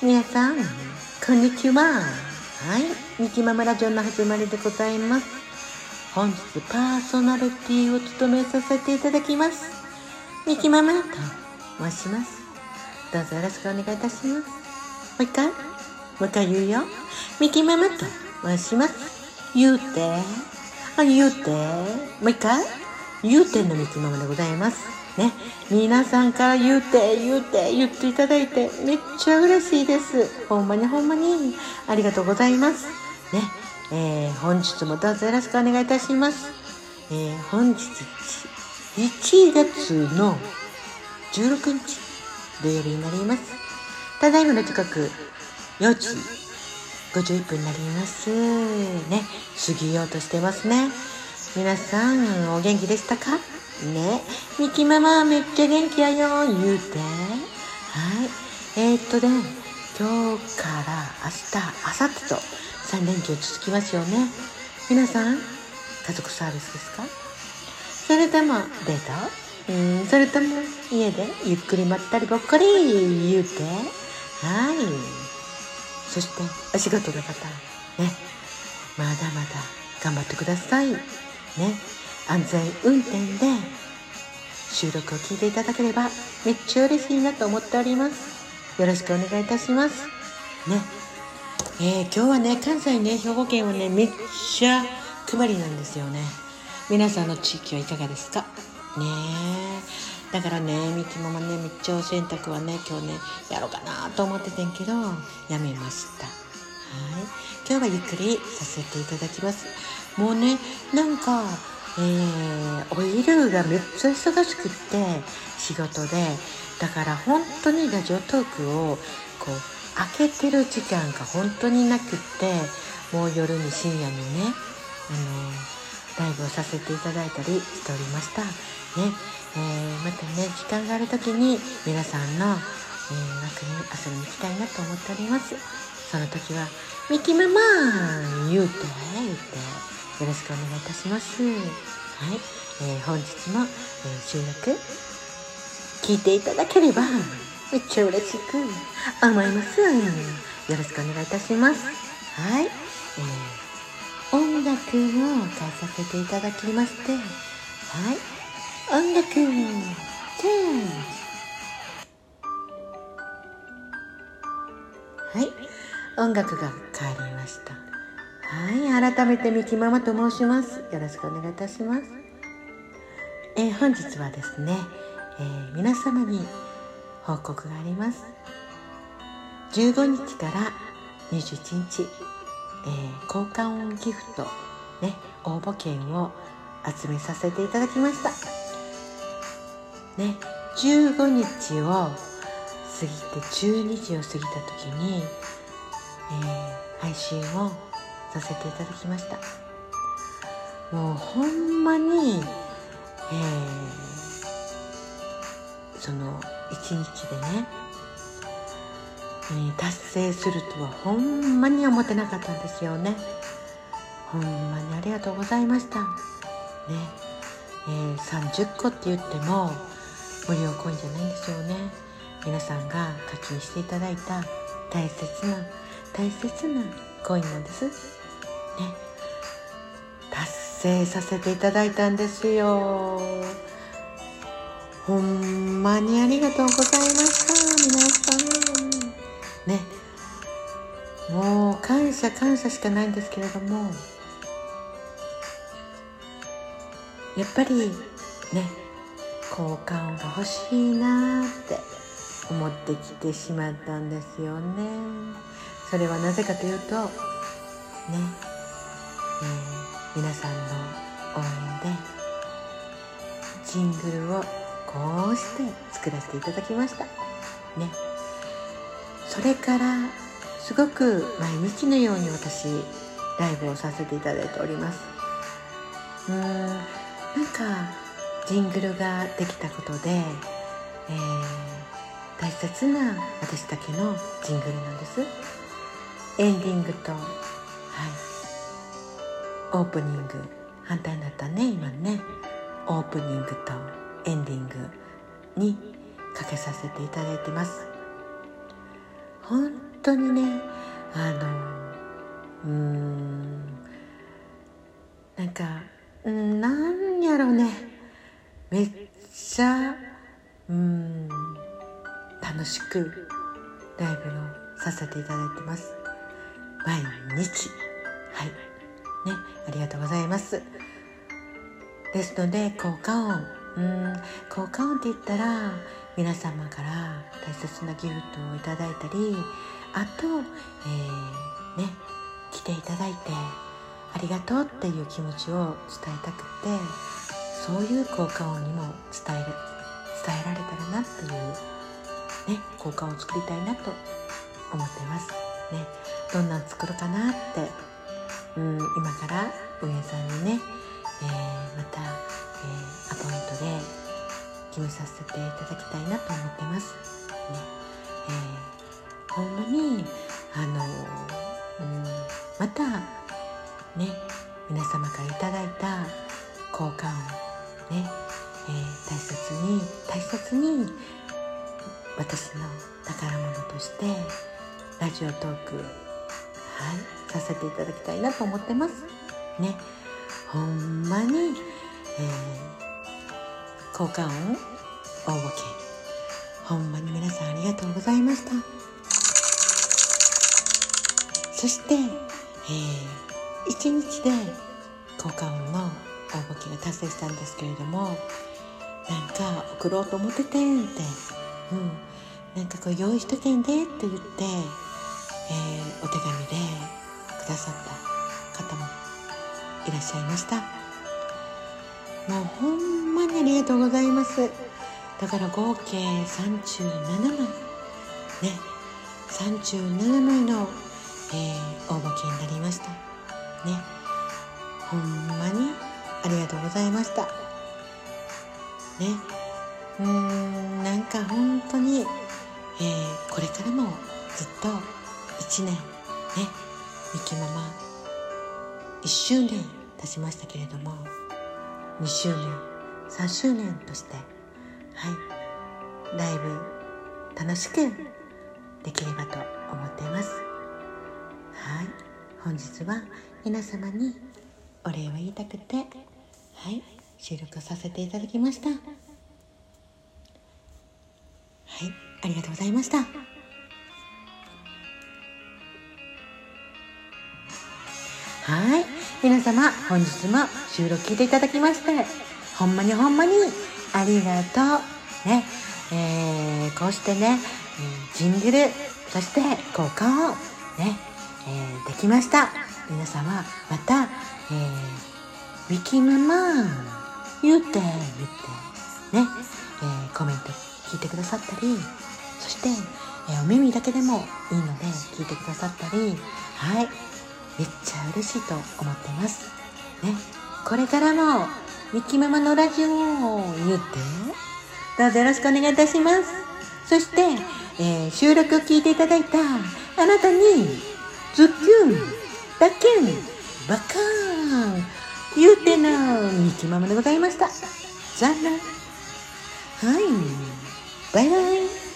皆さん、こんにちは。はい、ミキママラジオの始まりでございます。本日パーソナリティを務めさせていただきます。ミキママと申します。どうぞよろしくお願いいたします。もう一回もう一回言うよ。ミキママと申します。言うて。あ、言うて。もう一回言うてんのミキママでございます。ね、皆さんから言うて、言うて、言っていただいて、めっちゃ嬉しいです。ほんまにほんまに、ありがとうございます。ね、えー、本日もどうぞよろしくお願いいたします。えー、本日、1月の16日、土曜日になります。ただいまの時刻、4時51分になります。ね、過ぎようとしてますね。皆さん、お元気でしたか？ね。ミキママめっちゃ元気やよ言うて。はい。えー、っとね今日から明日明後日と3連休続きますよね。皆さん家族サービスですか？それともデート？うんそれとも家でゆっくりまったりぼっこり言うて。はい。そしてお仕事の方ね。まだまだ頑張ってください。ね。安全運転で収録を聞いていただければめっちゃ嬉しいなと思っております。よろしくお願いいたします。ね。えー、今日はね関西ね兵庫県はねめっちゃ曇りなんですよね。皆さんの地域はいかがですか？ね。だからねみきママねめっちゃお洗濯はね今日ねやろうかなと思っててんけどやめました。はい。今日はゆっくりさせていただきます。もうねなんかえー、お昼がめっちゃ忙しくって仕事で。だから本当にラジオトークをこう開けてる時間が本当になくってもう夜に深夜にねあのライブをさせていただいたりしておりました。ね、えー、またね時間がある時に皆さんの、えー、枠に遊びに行きたいなと思っております。その時は「ミキママン言うて」言って。よろしくお願いいたします。はい、えー、本日も、えー、収録聞いていただければめっちゃ嬉しく思います。よろしくお願いいたします。はい、えー、音楽を変えさせていただきまして、はい、音楽チェンはい、音楽が変わりました。はい、改めてみきママと申します。よろしくお願いいたします。えー、本日はですね、えー、皆様に報告があります。15日から21日、えー、交換音ギフト、ね、応募券を集めさせていただきました。ね、15日を過ぎて12時を過ぎた時に、えー、配信をさせていただきました。もうほんまに、えー、その一日でね、えー、達成するとはほんまに思ってなかったんですよね。ほんまにありがとうございました。ね。えー、30個って言っても無料コインじゃないんですよね。皆さんが課金していただいた大切な大切なコインなんです。ね達成させていただいたんですよ。ほんまにありがとうございました皆さん。ね。もう感謝感謝しかないんですけれども。やっぱりね効果音が欲しいなって思ってきてしまったんですよね。それはなぜかというとね。えー、皆さんの応援でジングルをこうして作らせていただきました。ね。それからすごく毎日のように私ライブをさせていただいております。うーん。なんかジングルができたことで、えー、大切な私だけのジングルなんです。エンディングとはい。オープニング反対になったね今ね。オープニングとエンディングにかけさせていただいてます。本当にねあのうんなんかなんやろうね。めっちゃうん楽しくライブをさせていただいてます。毎日。はい。ねありがとうございます。ですので効果音。うん効果音って言ったら皆様から大切なギフトをいただいたりあと、えー、ね来ていただいてありがとうっていう気持ちを伝えたくてそういう効果音にも伝える伝えられたらなっていうね効果音を作りたいなと思ってます。ねどんなん作るかなってうん今から運営さんにね、えー、また、えー、アポイントで決めさせていただきたいなと思ってます。ねえー、ほんまにあのうんまたね皆様からいただいた効果音ね、えー、大切に大切に私の宝物としてラジオトークはいさせていただきたいなと思ってます。ね。ほんまに、えー、効果音応募券ほんまに皆さんありがとうございました。そして、えー1日で効果音の応募機が達成したんですけれどもなんか送ろうと思っててんって、うん、なんかこう用意しとけんでって言って、えー、さった方もいらっしゃいました。もうほんまにありがとうございます。だから合計37枚ね。37枚の、えー、応募券年経ちましたけれども2周年3周年としてはいライブ楽しくできればと思っています。はい本日は皆様にお礼を言いたくてはい収録させていただきました。はいありがとうございました。はい。皆様本日も収録聞いていただきましてほんまにほんまにありがとう。ね。えー、こうしてねジングルそして効果をね、えー、できました。皆様また、えー、ウィキムママ言うて言ってね、えー、コメント聞いてくださったりそして、えー、お耳だけでもいいので聞いてくださったり。はい。めっちゃ嬉しいと思ってます。ね。これからもミキママのラジオを言ってどうぞよろしくお願いいたします。そして、えー、収録を聞いていただいたあなたにズッキュンだけバカーン言うてなミキママでございました。じゃあなはい。バイバイ。